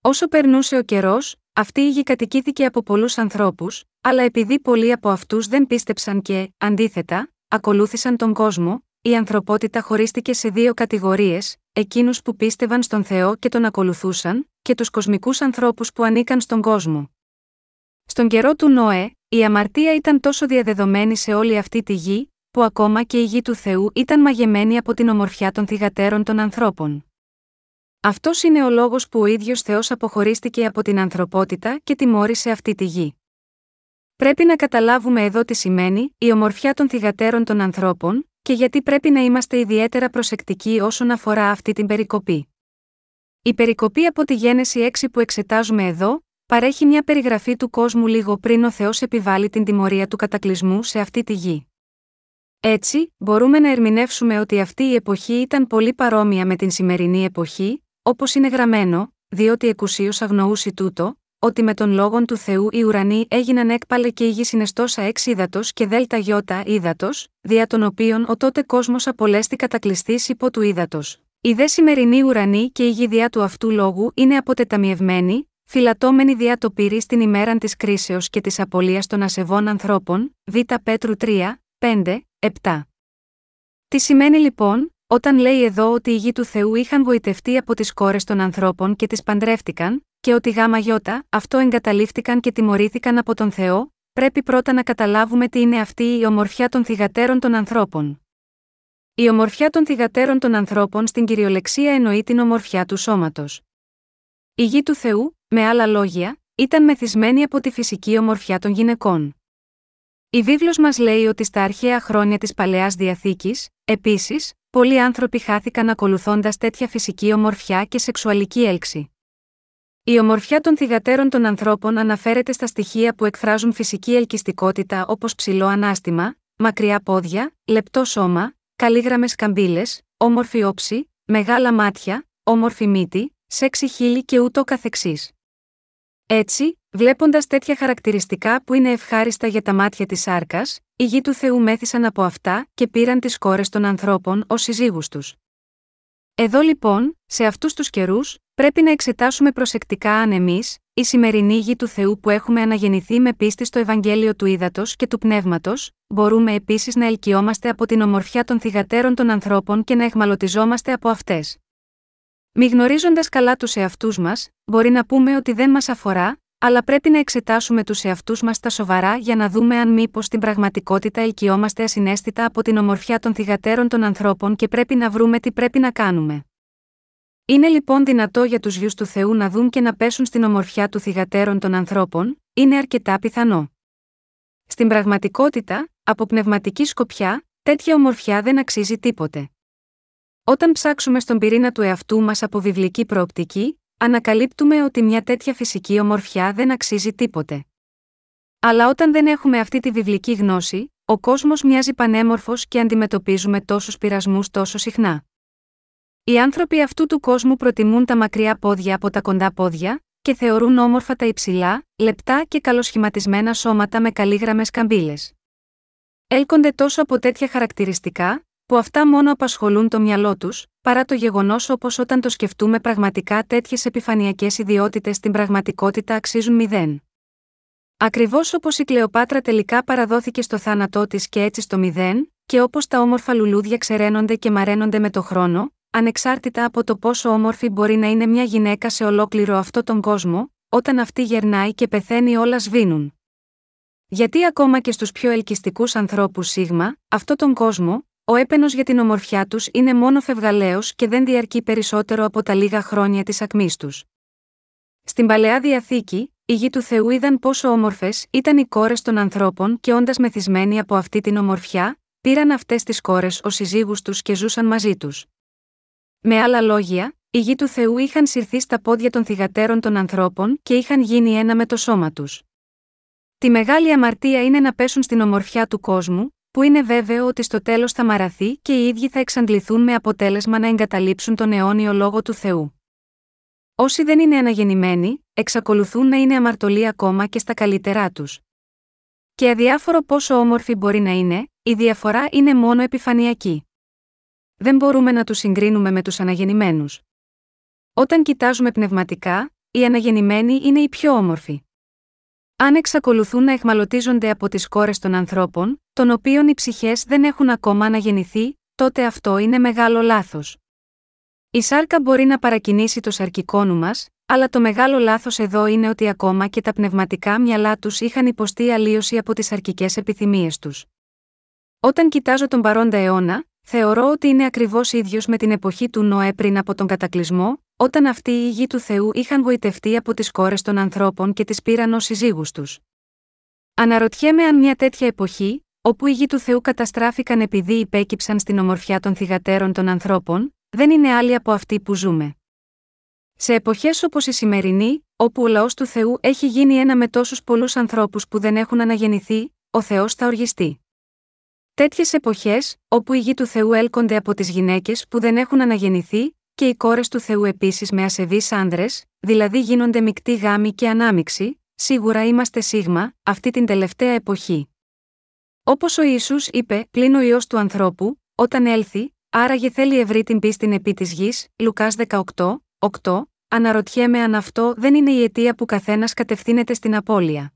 Όσο περνούσε ο καιρός, αυτή η γη κατοικήθηκε από πολλούς ανθρώπους, αλλά επειδή πολλοί από αυτούς δεν πίστεψαν και, αντίθετα, ακολούθησαν τον κόσμο, η ανθρωπότητα χωρίστηκε σε δύο κατηγορίες, εκείνους που πίστευαν στον Θεό και τον ακολουθούσαν, και τους κοσμικούς ανθρώπους που ανήκαν στον κόσμο. Στον καιρό του Νόε, η αμαρτία ήταν τόσο διαδεδομένη σε όλη αυτή τη γη, που ακόμα και η γη του Θεού ήταν μαγεμένη από την ομορφιά των θυγατέρων των ανθρώπων. Αυτός είναι ο λόγος που ο ίδιος Θεός αποχωρίστηκε από την ανθρωπότητα και τιμώρησε αυτή τη γη. Πρέπει να καταλάβουμε εδώ τι σημαίνει η ομορφιά των θυγατέρων των ανθρώπων, και γιατί πρέπει να είμαστε ιδιαίτερα προσεκτικοί όσον αφορά αυτή την περικοπή. Η περικοπή από τη Γένεση 6 που εξετάζουμε εδώ, παρέχει μια περιγραφή του κόσμου λίγο πριν ο Θεός επιβάλλει την τιμωρία του κατακλυσμού σε αυτή τη γη. Έτσι, μπορούμε να ερμηνεύσουμε ότι αυτή η εποχή ήταν πολύ παρόμοια με την σημερινή εποχή, όπως είναι γραμμένο, διότι εκουσίως αγνοούσε τούτο, ότι με τον λόγον του Θεού οι ουρανοί έγιναν έκπαλε και η γη συνεστόσα εξ ύδατο και δέλτα γιώτα ύδατος, δια των οποίων ο τότε κόσμος απολέστη κατακλειστής υπό του ύδατος. Η δε σημερινή ουρανή και η γη διά του αυτού λόγου είναι αποτεταμιευμένη, φυλατώμενη διά το πυρή στην ημέραν της κρίσεως και της απολίας των ασεβών ανθρώπων, Β. Πέτρου 3, 5, 7. Τι σημαίνει λοιπόν, όταν λέει εδώ ότι οι γη του Θεού είχαν βοητευτεί από τις κόρες των ανθρώπων και τις παντρεύτηκαν, και ότι γάμα γιώτα, αυτό εγκαταλείφθηκαν και τιμωρήθηκαν από τον Θεό, πρέπει πρώτα να καταλάβουμε τι είναι αυτή η ομορφιά των θυγατέρων των ανθρώπων. Η ομορφιά των θυγατέρων των ανθρώπων στην κυριολεξία εννοεί την ομορφιά του σώματος. Η γη του Θεού, με άλλα λόγια, ήταν μεθυσμένη από τη φυσική ομορφιά των γυναικών. Η βίβλος μας λέει ότι στα αρχαία χρόνια της Παλαιάς Διαθήκης, επίσης, πολλοί άνθρωποι χάθηκαν ακολουθώντας τέτοια φυσική ομορφιά και σεξουαλική έλξη. Η ομορφιά των θυγατέρων των ανθρώπων αναφέρεται στα στοιχεία που εκφράζουν φυσική ελκυστικότητα όπως ψηλό ανάστημα, μακριά πόδια, λεπτό σώμα, καλύγραμμε καμπύλες, όμορφη όψη, μεγάλα μάτια, όμορφη μύτη, σεξι χείλη και ούτω καθεξής. Έτσι, βλέποντας τέτοια χαρακτηριστικά που είναι ευχάριστα για τα μάτια της άρκα, οι γη του Θεού μέθησαν από αυτά και πήραν τις κόρες των ανθρώπων ως συζύγους τους. Εδώ λοιπόν, σε αυτούς τους καιρούς, πρέπει να εξετάσουμε προσεκτικά αν εμείς, η σημερινή γη του Θεού που έχουμε αναγεννηθεί με πίστη στο Ευαγγέλιο του Ήδατος και του Πνεύματος, μπορούμε επίσης να ελκυόμαστε από την ομορφιά των θυγατέρων των ανθρώπων και να εχμαλωτιζόμαστε από αυτές. Μη γνωρίζοντας καλά τους εαυτούς μας, μπορεί να πούμε ότι δεν μας αφορά, αλλά πρέπει να εξετάσουμε τους εαυτούς μας τα σοβαρά για να δούμε αν μήπως στην πραγματικότητα ελκυόμαστε ασυναίσθητα από την ομορφιά των θυγατέρων των ανθρώπων και πρέπει να βρούμε τι πρέπει να κάνουμε. Είναι λοιπόν δυνατό για τους γιους του Θεού να δουν και να πέσουν στην ομορφιά του θυγατέρων των ανθρώπων, είναι αρκετά πιθανό. Στην πραγματικότητα, από πνευματική σκοπιά, τέτοια ομορφιά δεν αξίζει τίποτε. Όταν ψάξουμε στον πυρήνα του εαυτού μας από βιβλική προοπτική, ανακαλύπτουμε ότι μια τέτοια φυσική ομορφιά δεν αξίζει τίποτε. Αλλά όταν δεν έχουμε αυτή τη βιβλική γνώση, ο κόσμος μοιάζει πανέμορφος και αντιμετωπίζουμε τόσους πειρασμούς τόσο συχνά. Οι άνθρωποι αυτού του κόσμου προτιμούν τα μακριά πόδια από τα κοντά πόδια, και θεωρούν όμορφα τα υψηλά, λεπτά και καλοσχηματισμένα σώματα με καλύγραμμε καμπύλες. Έλκονται τόσο από τέτοια χαρακτηριστικά, που αυτά μόνο απασχολούν το μυαλό τους, παρά το γεγονός όπως όταν το σκεφτούμε πραγματικά τέτοιες επιφανειακές ιδιότητες στην πραγματικότητα αξίζουν μηδέν. Ακριβώς όπως η Κλεοπάτρα τελικά παραδόθηκε στο θάνατό της και έτσι στο μηδέν, και όπως τα όμορφα λουλούδια ξεραίνονται και μαραίνονται με το χρόνο, ανεξάρτητα από το πόσο όμορφη μπορεί να είναι μια γυναίκα σε ολόκληρο αυτό τον κόσμο, όταν αυτή γερνάει και πεθαίνει όλα σβήνουν. Γιατί ακόμα και στους πιο ελκυστικούς ανθρώπους σίγμα, αυτό τον κόσμο, ο έπαινος για την ομορφιά τους είναι μόνο φευγαλαίος και δεν διαρκεί περισσότερο από τα λίγα χρόνια της ακμής τους. Στην παλαιά διαθήκη, οι γη του Θεού είδαν πόσο όμορφες ήταν οι κόρες των ανθρώπων και όντας μεθυσμένοι από αυτή την ομορφιά, πήραν αυτές τις κόρες ως συζύγους τους και ζούσαν μαζί τους. Με άλλα λόγια, οι γη του Θεού είχαν συρθεί στα πόδια των θυγατέρων των ανθρώπων και είχαν γίνει ένα με το σώμα τους. Τη μεγάλη αμαρτία είναι να πέσουν στην ομορφιά του κόσμου, που είναι βέβαιο ότι στο τέλος θα μαραθεί και οι ίδιοι θα εξαντληθούν με αποτέλεσμα να εγκαταλείψουν τον αιώνιο λόγο του Θεού. Όσοι δεν είναι αναγεννημένοι, εξακολουθούν να είναι αμαρτωλοί ακόμα και στα καλύτερά τους. Και αδιάφορο πόσο όμορφοι μπορεί να είναι, η διαφορά είναι μόνο επιφανειακή. Δεν μπορούμε να τους συγκρίνουμε με τους αναγεννημένους. Όταν κοιτάζουμε πνευματικά, οι αναγεννημένοι είναι οι πιο όμορφοι. Αν εξακολουθούν να εχμαλωτίζονται από τις κόρες των ανθρώπων, των οποίων οι ψυχές δεν έχουν ακόμα αναγεννηθεί, τότε αυτό είναι μεγάλο λάθος. Η σάρκα μπορεί να παρακινήσει το σαρκικό νου μας, αλλά το μεγάλο λάθος εδώ είναι ότι ακόμα και τα πνευματικά μυαλά τους είχαν υποστεί αλλίωση από τις αρκικέ επιθυμίες τους. Όταν κοιτάζω τον παρόντα αιώνα, θεωρώ ότι είναι ακριβώς ίδιος με την εποχή του Νοέ πριν από τον κατακλυσμό, όταν αυτοί οι γη του Θεού είχαν γοητευτεί από τις κόρες των ανθρώπων και τις πήραν ως συζύγους τους. Αναρωτιέμαι αν μια τέτοια εποχή, όπου οι γη του Θεού καταστράφηκαν επειδή υπέκυψαν στην ομορφιά των θυγατέρων των ανθρώπων, δεν είναι άλλη από αυτή που ζούμε. Σε εποχές όπως η σημερινή, όπου ο λαός του Θεού έχει γίνει ένα με τόσους πολλούς ανθρώπους που δεν έχουν αναγεννηθεί, ο Θεός θα οργιστεί. Τέτοιες εποχές, όπου οι γη του Θεού έλκονται από τις γυναίκες που δεν έχουν αναγεννηθεί, και οι κόρες του Θεού επίσης με ασεβείς άνδρες, δηλαδή γίνονται μεικτοί γάμοι και ανάμιξη, σίγουρα είμαστε σίγμα, αυτή την τελευταία εποχή. Όπως ο Ισού είπε, πλην ο ιό του ανθρώπου, όταν έλθει, άραγε θέλει ευρύ την πίστην επί της γης, Λουκάς 18, 8, αναρωτιέμαι αν αυτό δεν είναι η αιτία που καθένας κατευθύνεται στην απώλεια.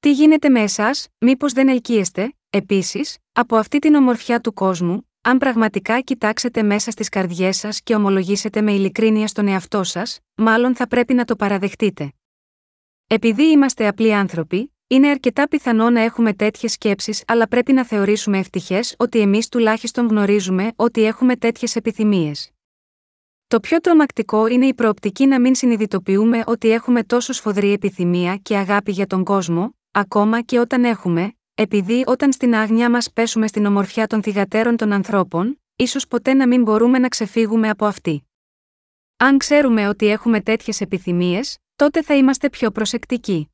Τι γίνεται με εσάς, μήπως δεν ελκύεστε, επίσης, από αυτή την ομορφιά του κόσμου, αν πραγματικά κοιτάξετε μέσα στις καρδιές σας και ομολογήσετε με ειλικρίνεια στον εαυτό σας, μάλλον θα πρέπει να το παραδεχτείτε. Επειδή είμαστε απλοί άνθρωποι, είναι αρκετά πιθανό να έχουμε τέτοιες σκέψεις, αλλά πρέπει να θεωρήσουμε ευτυχές ότι εμείς τουλάχιστον γνωρίζουμε ότι έχουμε τέτοιες επιθυμίες. Το πιο τρομακτικό είναι η προοπτική να μην συνειδητοποιούμε ότι έχουμε τόσο σφοδρή επιθυμία και αγάπη για τον κόσμο, ακόμα και όταν έχουμε, επειδή όταν στην άγνοια μας πέσουμε στην ομορφιά των θυγατέρων των ανθρώπων, ίσως ποτέ να μην μπορούμε να ξεφύγουμε από αυτή. Αν ξέρουμε ότι έχουμε τέτοιες επιθυμίες, τότε θα είμαστε πιο προσεκτικοί.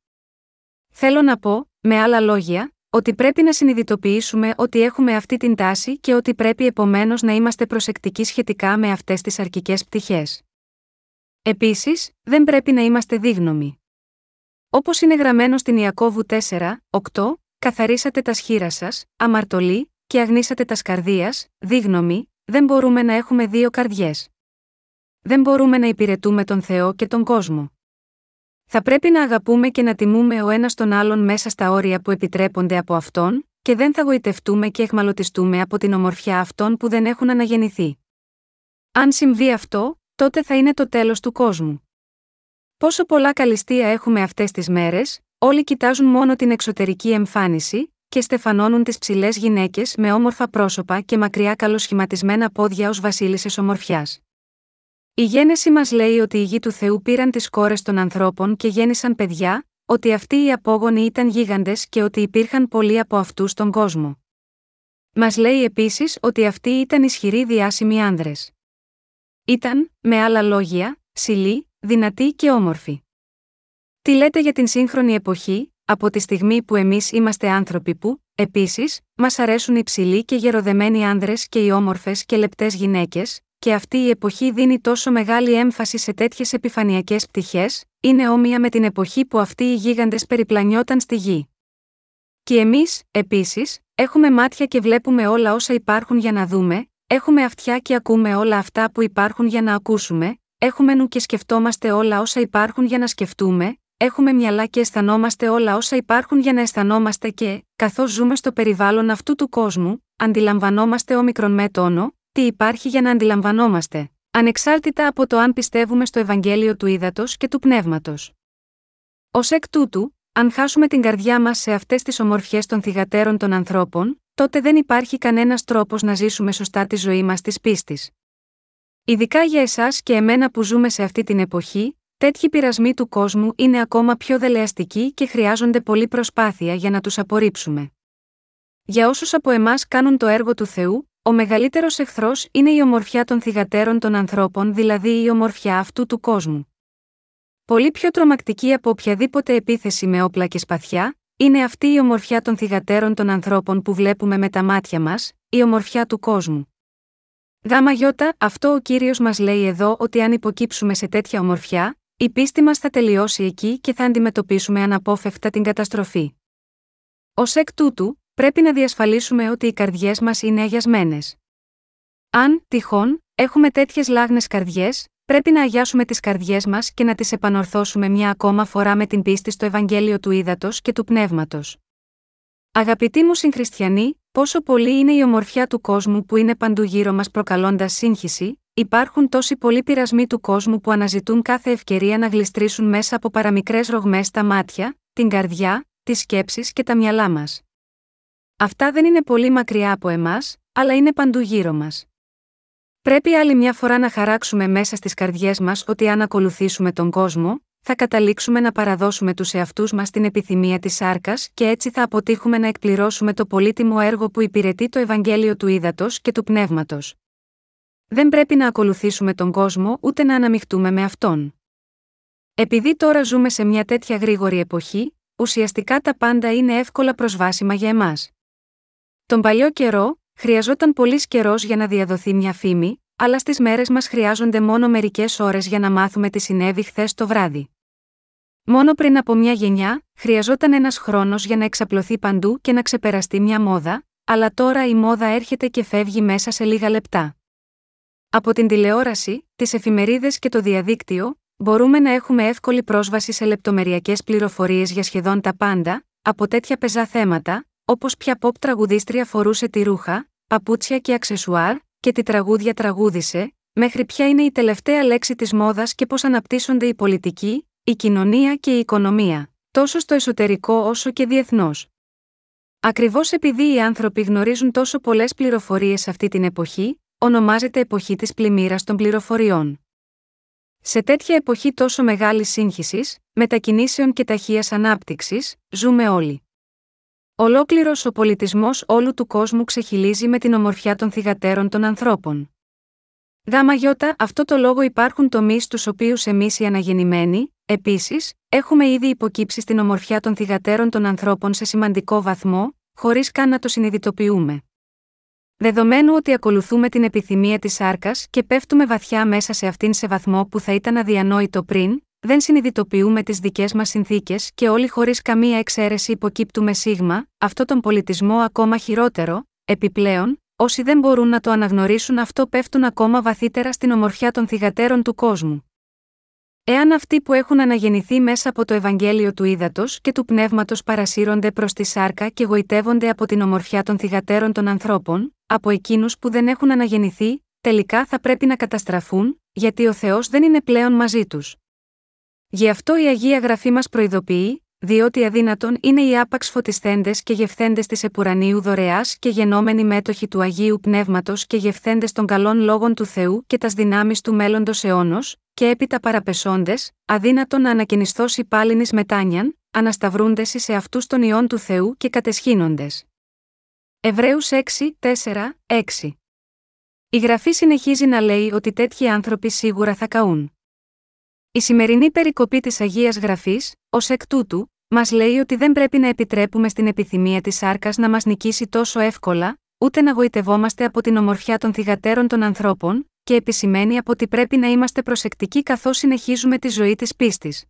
Θέλω να πω, με άλλα λόγια, ότι πρέπει να συνειδητοποιήσουμε ότι έχουμε αυτή την τάση και ότι πρέπει επομένως να είμαστε προσεκτικοί σχετικά με αυτές τις αρκικέ πτυχές. Επίσης, δεν πρέπει να είμαστε δίγνωμοι. Όπως είναι γραμμένο στην Ιακώβου 4, 8, καθαρίσατε τα σχήρα σας, αμαρτωλοί, και αγνίσατε τα σκαρδία, δίγνωμοι, δεν μπορούμε να έχουμε δύο καρδιές. Δεν μπορούμε να υπηρετούμε τον Θεό και τον κόσμο. Θα πρέπει να αγαπούμε και να τιμούμε ο ένας τον άλλον μέσα στα όρια που επιτρέπονται από αυτόν, και δεν θα γοητευτούμε και εχμαλωτιστούμε από την ομορφιά αυτών που δεν έχουν αναγεννηθεί. Αν συμβεί αυτό, τότε θα είναι το τέλος του κόσμου. Πόσο πολλά καλυστία έχουμε αυτές τις μέρες, όλοι κοιτάζουν μόνο την εξωτερική εμφάνιση, και στεφανώνουν τις ψηλές γυναίκες με όμορφα πρόσωπα και μακριά καλοσχηματισμένα πόδια ως βασίλισσες ομορφιάς. Η γένεση μας λέει ότι οι γη του Θεού πήραν τις κόρες των ανθρώπων και γέννησαν παιδιά, ότι αυτοί οι απόγονοι ήταν γίγαντες και ότι υπήρχαν πολλοί από αυτούς στον κόσμο. Μας λέει επίσης ότι αυτοί ήταν ισχυροί διάσημοι άνδρες. Ήταν, με άλλα λόγια, ψηλοί, δυνατοί και όμορφοι. Τι λέτε για την σύγχρονη εποχή, από τη στιγμή που εμείς είμαστε άνθρωποι που, επίσης, μας αρέσουν οι ψηλοί και γεροδεμένοι άνδρες και οι όμορφες και λεπτές γυναίκες, και αυτή η εποχή δίνει τόσο μεγάλη έμφαση σε τέτοιες επιφανειακές πτυχές, είναι όμοια με την εποχή που αυτοί οι γίγαντες περιπλανιόταν στη γη. Και εμείς, επίσης, έχουμε μάτια και βλέπουμε όλα όσα υπάρχουν για να δούμε, έχουμε αυτιά και ακούμε όλα αυτά που υπάρχουν για να ακούσουμε, έχουμε νου και σκεφτόμαστε όλα όσα υπάρχουν για να σκεφτούμε, έχουμε μυαλά και αισθανόμαστε όλα όσα υπάρχουν για να αισθανόμαστε και, καθώς ζούμε στο περιβάλλον αυτού του κόσμου, αντιλαμβανόμαστε όμικρον με τόνο, τι υπάρχει για να αντιλαμβανόμαστε, ανεξάρτητα από το αν πιστεύουμε στο Ευαγγέλιο του Ήδατος και του Πνεύματος. Ω εκ τούτου, αν χάσουμε την καρδιά μας σε αυτές τις ομορφιές των θυγατέρων των ανθρώπων, τότε δεν υπάρχει κανένας τρόπος να ζήσουμε σωστά τη ζωή μας της πίστης. Ειδικά για εσάς και εμένα που ζούμε σε αυτή την εποχή, τέτοιοι πειρασμοί του κόσμου είναι ακόμα πιο δελεαστικοί και χρειάζονται πολλή προσπάθεια για να τους απορρίψουμε. Για όσους από εμάς κάνουν το έργο του Θεού, ο μεγαλύτερος εχθρός είναι η ομορφιά των θυγατέρων των ανθρώπων, δηλαδή η ομορφιά αυτού του κόσμου. Πολύ πιο τρομακτική από οποιαδήποτε επίθεση με όπλα και σπαθιά, είναι αυτή η ομορφιά των θυγατέρων των ανθρώπων που βλέπουμε με τα μάτια μας, η ομορφιά του κόσμου. Γάμα γιώτα, αυτό ο κύριος μας λέει εδώ ότι αν υποκύψουμε σε τέτοια ομορφιά, η πίστη μας θα τελειώσει εκεί και θα αντιμετωπίσουμε αναπόφευκτα την καταστροφή. Ω εκ τούτου, πρέπει να διασφαλίσουμε ότι οι καρδιές μας είναι αγιασμένες. Αν, τυχόν, έχουμε τέτοιες λάγνες καρδιές, πρέπει να αγιάσουμε τις καρδιές μας και να τις επανορθώσουμε μια ακόμα φορά με την πίστη στο Ευαγγέλιο του Ήδατος και του Πνεύματος. Αγαπητοί μου συγχριστιανοί, πόσο πολύ είναι η ομορφιά του κόσμου που είναι παντού γύρω μας προκαλώντας σύγχυση, υπάρχουν τόσοι πολλοί πειρασμοί του κόσμου που αναζητούν κάθε ευκαιρία να γλιστρήσουν μέσα από παραμικρές ρογμές στα μάτια, την καρδιά, τις σκέψεις και τα μυαλά μας. Αυτά δεν είναι πολύ μακριά από εμάς, αλλά είναι παντού γύρω μας. Πρέπει άλλη μια φορά να χαράξουμε μέσα στις καρδιές μας ότι αν ακολουθήσουμε τον κόσμο, θα καταλήξουμε να παραδώσουμε τους εαυτούς μας την επιθυμία της σάρκας και έτσι θα αποτύχουμε να εκπληρώσουμε το πολύτιμο έργο που υπηρετεί το Ευαγγέλιο του Ήδατος και του Πνεύματος. Δεν πρέπει να ακολουθήσουμε τον κόσμο ούτε να αναμειχτούμε με αυτόν. Επειδή τώρα ζούμε σε μια τέτοια γρήγορη εποχή, ουσιαστικά τα πάντα είναι εύκολα προσβάσιμα για εμάς. Τον παλιό καιρό, χρειαζόταν πολύς καιρός για να διαδοθεί μια φήμη, αλλά στις μέρες μας χρειάζονται μόνο μερικές ώρες για να μάθουμε τι συνέβη χθες το βράδυ. Μόνο πριν από μια γενιά, χρειαζόταν ένας χρόνος για να εξαπλωθεί παντού και να ξεπεραστεί μια μόδα, αλλά τώρα η μόδα έρχεται και φεύγει μέσα σε λίγα λεπτά. Από την τηλεόραση, τις εφημερίδες και το διαδίκτυο, μπορούμε να έχουμε εύκολη πρόσβαση σε λεπτομεριακές πληροφορίες για σχεδόν τα πάντα, από τέτοια πεζά θέματα, όπως ποια pop τραγουδίστρια φορούσε τη ρούχα, παπούτσια και αξεσουάρ, και τι τραγούδια τραγούδισε, μέχρι ποια είναι η τελευταία λέξη της μόδας και πώς αναπτύσσονται η πολιτική, η κοινωνία και η οικονομία, τόσο στο εσωτερικό όσο και διεθνώς. Ακριβώς επειδή οι άνθρωποι γνωρίζουν τόσο πολλές πληροφορίες αυτή την εποχή, ονομάζεται εποχή της πλημμύρας των πληροφοριών. Σε τέτοια εποχή τόσο μεγάλης σύγχυσης, μετακινήσεων και ταχείας ανάπτυξης, ζούμε όλοι. Ολόκληρος ο πολιτισμός όλου του κόσμου ξεχυλίζει με την ομορφιά των θυγατέρων των ανθρώπων. Γάμα γιώτα, αυτό το λόγο υπάρχουν τομείς στους οποίους εμείς οι αναγεννημένοι, επίσης, έχουμε ήδη υποκύψει στην ομορφιά των θυγατέρων των ανθρώπων σε σημαντικό βαθμό, χωρίς καν να το συνειδητοποιούμε. Δεδομένου ότι ακολουθούμε την επιθυμία της άρκα και πέφτουμε βαθιά μέσα σε αυτήν σε βαθμό που θα ήταν αδιανόητο πριν, δεν συνειδητοποιούμε τις δικές μας συνθήκες και όλοι χωρίς καμία εξαίρεση υποκύπτουμε σίγμα, αυτό τον πολιτισμό ακόμα χειρότερο, επιπλέον, όσοι δεν μπορούν να το αναγνωρίσουν αυτό πέφτουν ακόμα βαθύτερα στην ομορφιά των θυγατέρων του κόσμου. Εάν αυτοί που έχουν αναγεννηθεί μέσα από το Ευαγγέλιο του Ήδατος και του Πνεύματος παρασύρονται προς τη σάρκα και γοητεύονται από την ομορφιά των θυγατέρων των ανθρώπων, από εκείνους που δεν έχουν αναγεννηθεί, τελικά θα πρέπει να καταστραφούν, γιατί ο Θεός δεν είναι πλέον μαζί τους. Γι' αυτό η Αγία Γραφή μας προειδοποιεί, διότι αδύνατον είναι οι άπαξ φωτισθέντες και γευθέντες της επουρανίου δωρεάς και γενόμενοι μέτοχοι του Αγίου Πνεύματος και γευθέντες των καλών λόγων του Θεού και τας δυνάμεις του μέλλοντος αιώνος, και έπειτα παραπεσόντες, αδύνατον να ανακαινιστώσει πάλινη μετάνιαν, ανασταυρούντες σε αυτούς των ιών του Θεού και κατεσχύνοντες. Εβραίους 6, 4, 6. Η γραφή συνεχίζει να λέει ότι τέτοιοι άνθρωποι σίγουρα θα καούν. Η σημερινή περικοπή της Αγίας Γραφής, ως εκ τούτου, μας λέει ότι δεν πρέπει να επιτρέπουμε στην επιθυμία της άρκα να μας νικήσει τόσο εύκολα, ούτε να γοητευόμαστε από την ομορφιά των θυγατέρων των ανθρώπων, και επισημαίνει από ότι πρέπει να είμαστε προσεκτικοί καθώς συνεχίζουμε τη ζωή της πίστης.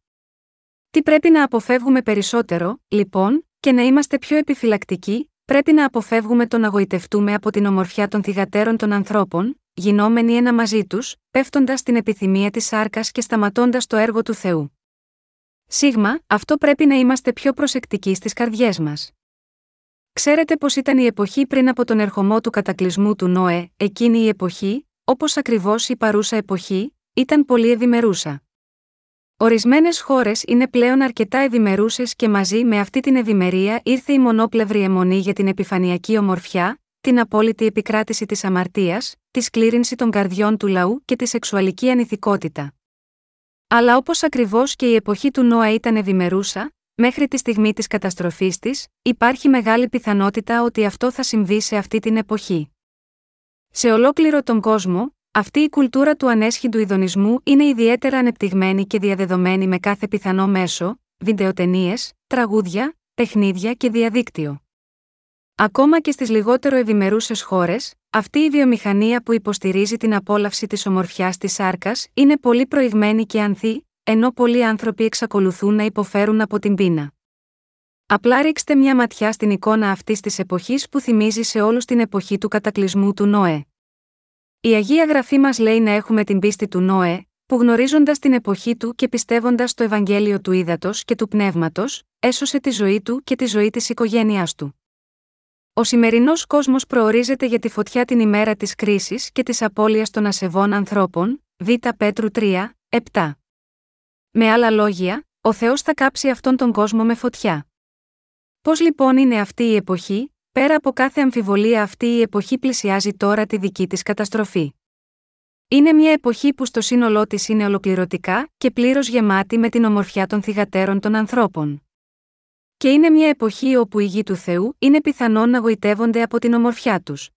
Τι πρέπει να αποφεύγουμε περισσότερο, λοιπόν, και να είμαστε πιο επιφυλακτικοί, πρέπει να αποφεύγουμε το να γοητευτούμε από την ομορφιά των θυγατέρων των ανθρώπων, γινόμενοι ένα μαζί τους, πέφτοντας στην επιθυμία της άρκα και σταματώντας το έργο του Θεού. Σίγμα, αυτό πρέπει να είμαστε πιο προσεκτικοί στις καρδιές μας. Ξέρετε πως ήταν η εποχή πριν από τον ερχομό του κατακλυσμού του Νόε, εκείνη η εποχή, όπως ακριβώς η παρούσα εποχή, ήταν πολύ ευημερούσα. Ορισμένες χώρες είναι πλέον αρκετά ευημερούσες και μαζί με αυτή την ευημερία ήρθε η μονόπλευρη αιμονή για την επιφανειακή ομορφιά, την απόλυτη επικράτηση της αμαρτίας, τη σκλήρινση των καρδιών του λαού και τη σεξουαλική ανηθικότητα. Αλλά όπως ακριβώς και η εποχή του Νόα ήταν ευημερούσα, μέχρι τη στιγμή της καταστροφής της, υπάρχει μεγάλη πιθανότητα ότι αυτό θα συμβεί σε αυτή την εποχή. Σε ολόκληρο τον κόσμο, αυτή η κουλτούρα του ανέσχυντου ειδονισμού είναι ιδιαίτερα ανεπτυγμένη και διαδεδομένη με κάθε πιθανό μέσο, βιντεοτενίες, τραγούδια, παιχνίδια και διαδίκτυο. Ακόμα και στις λιγότερο ευημερούσες χώρες, αυτή η βιομηχανία που υποστηρίζει την απόλαυση της ομορφιάς της σάρκας είναι πολύ προηγμένη και ανθή, ενώ πολλοί άνθρωποι εξακολουθούν να υποφέρουν από την πείνα. Απλά ρίξτε μια ματιά στην εικόνα αυτής της εποχής που θυμίζει σε όλους την εποχή του κατακλυσμού του Νόε. Η Αγία Γραφή μας λέει να έχουμε την πίστη του Νόε, που γνωρίζοντας την εποχή του και πιστεύοντας το Ευαγγέλιο του Ήδατος και του Πνεύματος, έσωσε τη ζωή του και τη ζωή της οικογένειάς του. Ο σημερινός κόσμος προορίζεται για τη φωτιά την ημέρα της κρίσης και της απώλειας των ασεβών ανθρώπων, Β. Πέτρου 3, 7. Με άλλα λόγια, ο Θεός θα κάψει αυτόν τον κόσμο με φωτιά. Πώς λοιπόν είναι αυτή η εποχή, πέρα από κάθε αμφιβολία αυτή η εποχή πλησιάζει τώρα τη δική της καταστροφή; Είναι μια εποχή που στο σύνολό της είναι ολοκληρωτικά και πλήρως γεμάτη με την ομορφιά των θυγατέρων των ανθρώπων. Και είναι μια εποχή όπου οι γη του Θεού είναι πιθανόν να γοητεύονται από την ομορφιά τους.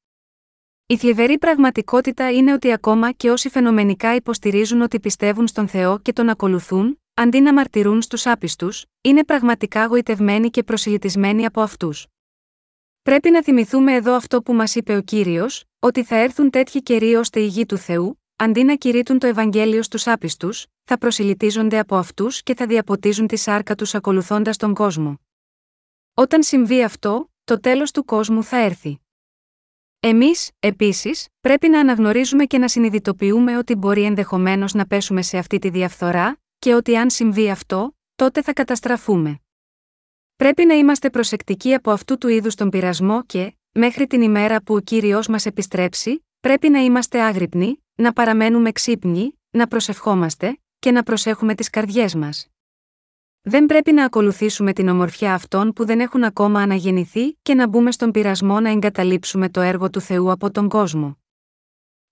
Η θλιβερή πραγματικότητα είναι ότι ακόμα και όσοι φαινομενικά υποστηρίζουν ότι πιστεύουν στον Θεό και τον ακολουθούν, αντί να μαρτυρούν στους άπιστους, είναι πραγματικά γοητευμένοι και προσιλητισμένοι από αυτούς. Πρέπει να θυμηθούμε εδώ αυτό που μας είπε ο κύριος, ότι θα έρθουν τέτοιοι καιροί ώστε οι γη του Θεού, αντί να κηρύττουν το Ευαγγέλιο στους άπιστους, θα προσιλητίζονται από αυτούς και θα διαποτίζουν τη σάρκα τους ακολουθώντας τον κόσμο. Όταν συμβεί αυτό, το τέλος του κόσμου θα έρθει. Εμείς, επίσης, πρέπει να αναγνωρίζουμε και να συνειδητοποιούμε ότι μπορεί ενδεχομένως να πέσουμε σε αυτή τη διαφθορά, και ότι αν συμβεί αυτό, τότε θα καταστραφούμε. Πρέπει να είμαστε προσεκτικοί από αυτού του είδους τον πειρασμό και, μέχρι την ημέρα που ο κύριος μας επιστρέψει, πρέπει να είμαστε άγρυπνοι, να παραμένουμε ξύπνοι, να προσευχόμαστε και να προσέχουμε τις καρδιές μας. Δεν πρέπει να ακολουθήσουμε την ομορφιά αυτών που δεν έχουν ακόμα αναγεννηθεί και να μπούμε στον πειρασμό να εγκαταλείψουμε το έργο του Θεού από τον κόσμο.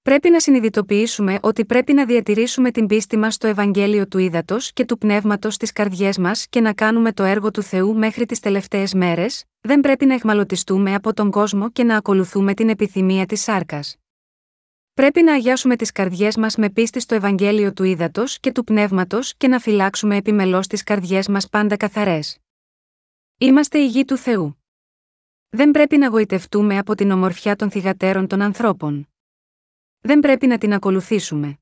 Πρέπει να συνειδητοποιήσουμε ότι πρέπει να διατηρήσουμε την πίστη μας στο Ευαγγέλιο του Ήδατος και του Πνεύματος στις καρδιές μας και να κάνουμε το έργο του Θεού μέχρι τις τελευταίες μέρες, δεν πρέπει να εχμαλωτιστούμε από τον κόσμο και να ακολουθούμε την επιθυμία της σάρκας. Πρέπει να αγιάσουμε τις καρδιές μας με πίστη στο Ευαγγέλιο του Ήδατος και του Πνεύματος και να φυλάξουμε επιμελώς τις καρδιές μας πάντα καθαρές. Είμαστε η γη του Θεού. Δεν πρέπει να γοητευτούμε από την ομορφιά των θυγατέρων των ανθρώπων. Δεν πρέπει να την ακολουθήσουμε.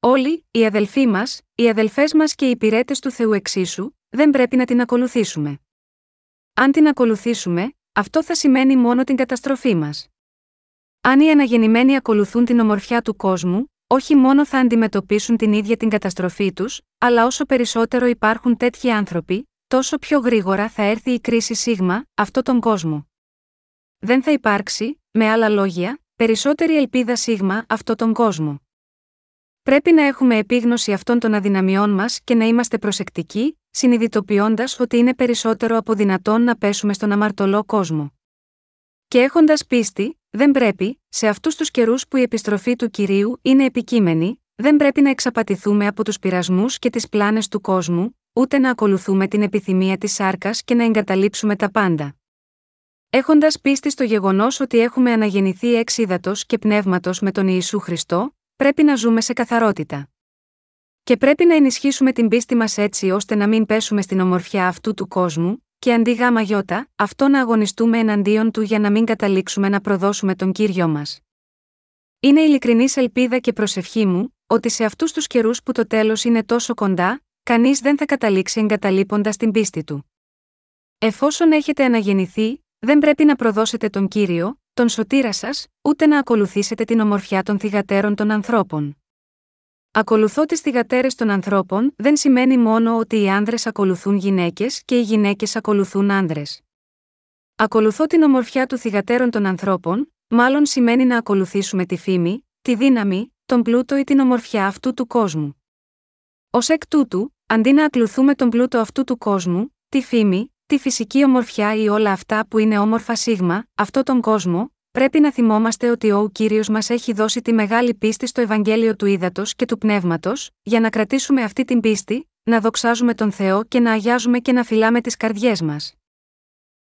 Όλοι, οι αδελφοί μας, οι αδελφές μας και οι υπηρέτες του Θεού εξίσου, δεν πρέπει να την ακολουθήσουμε. Αν την ακολουθήσουμε, αυτό θα σημαίνει μόνο την καταστροφή μας. Αν οι αναγεννημένοι ακολουθούν την ομορφιά του κόσμου, όχι μόνο θα αντιμετωπίσουν την ίδια την καταστροφή τους, αλλά όσο περισσότερο υπάρχουν τέτοιοι άνθρωποι, τόσο πιο γρήγορα θα έρθει η κρίση σίγμα, αυτό τον κόσμο. Δεν θα υπάρξει, με άλλα λόγια, περισσότερη ελπίδα σίγμα αυτό τον κόσμο. Πρέπει να έχουμε επίγνωση αυτών των αδυναμιών μας και να είμαστε προσεκτικοί, συνειδητοποιώντας ότι είναι περισσότερο από δυνατόν να πέσουμε στον αμαρτωλό κόσμο. Και έχοντας πίστη, δεν πρέπει, σε αυτούς τους καιρούς που η επιστροφή του κυρίου είναι επικείμενη, δεν πρέπει να εξαπατηθούμε από τους πειρασμούς και τις πλάνες του κόσμου, ούτε να ακολουθούμε την επιθυμία της σάρκας και να εγκαταλείψουμε τα πάντα. Έχοντας πίστη στο γεγονός ότι έχουμε αναγεννηθεί εξ και πνεύματος με τον Ιησού Χριστό, πρέπει να ζούμε σε καθαρότητα. Και πρέπει να ενισχύσουμε την πίστη μας έτσι ώστε να μην πέσουμε στην ομορφιά αυτού του κόσμου, και αντί γάμα γιώτα, αυτό να αγωνιστούμε εναντίον του για να μην καταλήξουμε να προδώσουμε τον κύριο μας. Είναι ειλικρινής ελπίδα και προσευχή μου, ότι σε αυτούς τους καιρούς που το τέλος είναι τόσο κοντά, κανείς δεν θα καταλήξει εγκαταλείποντας την πίστη του. Εφόσον έχετε αναγεννηθεί, δεν πρέπει να προδώσετε τον κύριο, τον σωτήρα σας, ούτε να ακολουθήσετε την ομορφιά των θυγατέρων των ανθρώπων. Ακολουθώ τις θυγατέρες των ανθρώπων δεν σημαίνει μόνο ότι οι άνδρες ακολουθούν γυναίκες και οι γυναίκες ακολουθούν άνδρες. Ακολουθώ την ομορφιά του θυγατέρων των ανθρώπων, μάλλον σημαίνει να ακολουθήσουμε τη φήμη, τη δύναμη, τον πλούτο ή την ομορφιά αυτού του κόσμου. Ω εκ τούτου, αντί να ακλουθούμε τον πλούτο αυτού του κόσμου, τη φήμη, τη φυσική ομορφιά ή όλα αυτά που είναι όμορφα σίγμα, αυτό τον κόσμο, πρέπει να θυμόμαστε ότι ο κύριος μας έχει δώσει τη μεγάλη πίστη στο Ευαγγέλιο του Ήδατος και του Πνεύματος, για να κρατήσουμε αυτή την πίστη, να δοξάζουμε τον Θεό και να αγιάζουμε και να φυλάμε τις καρδιές μας.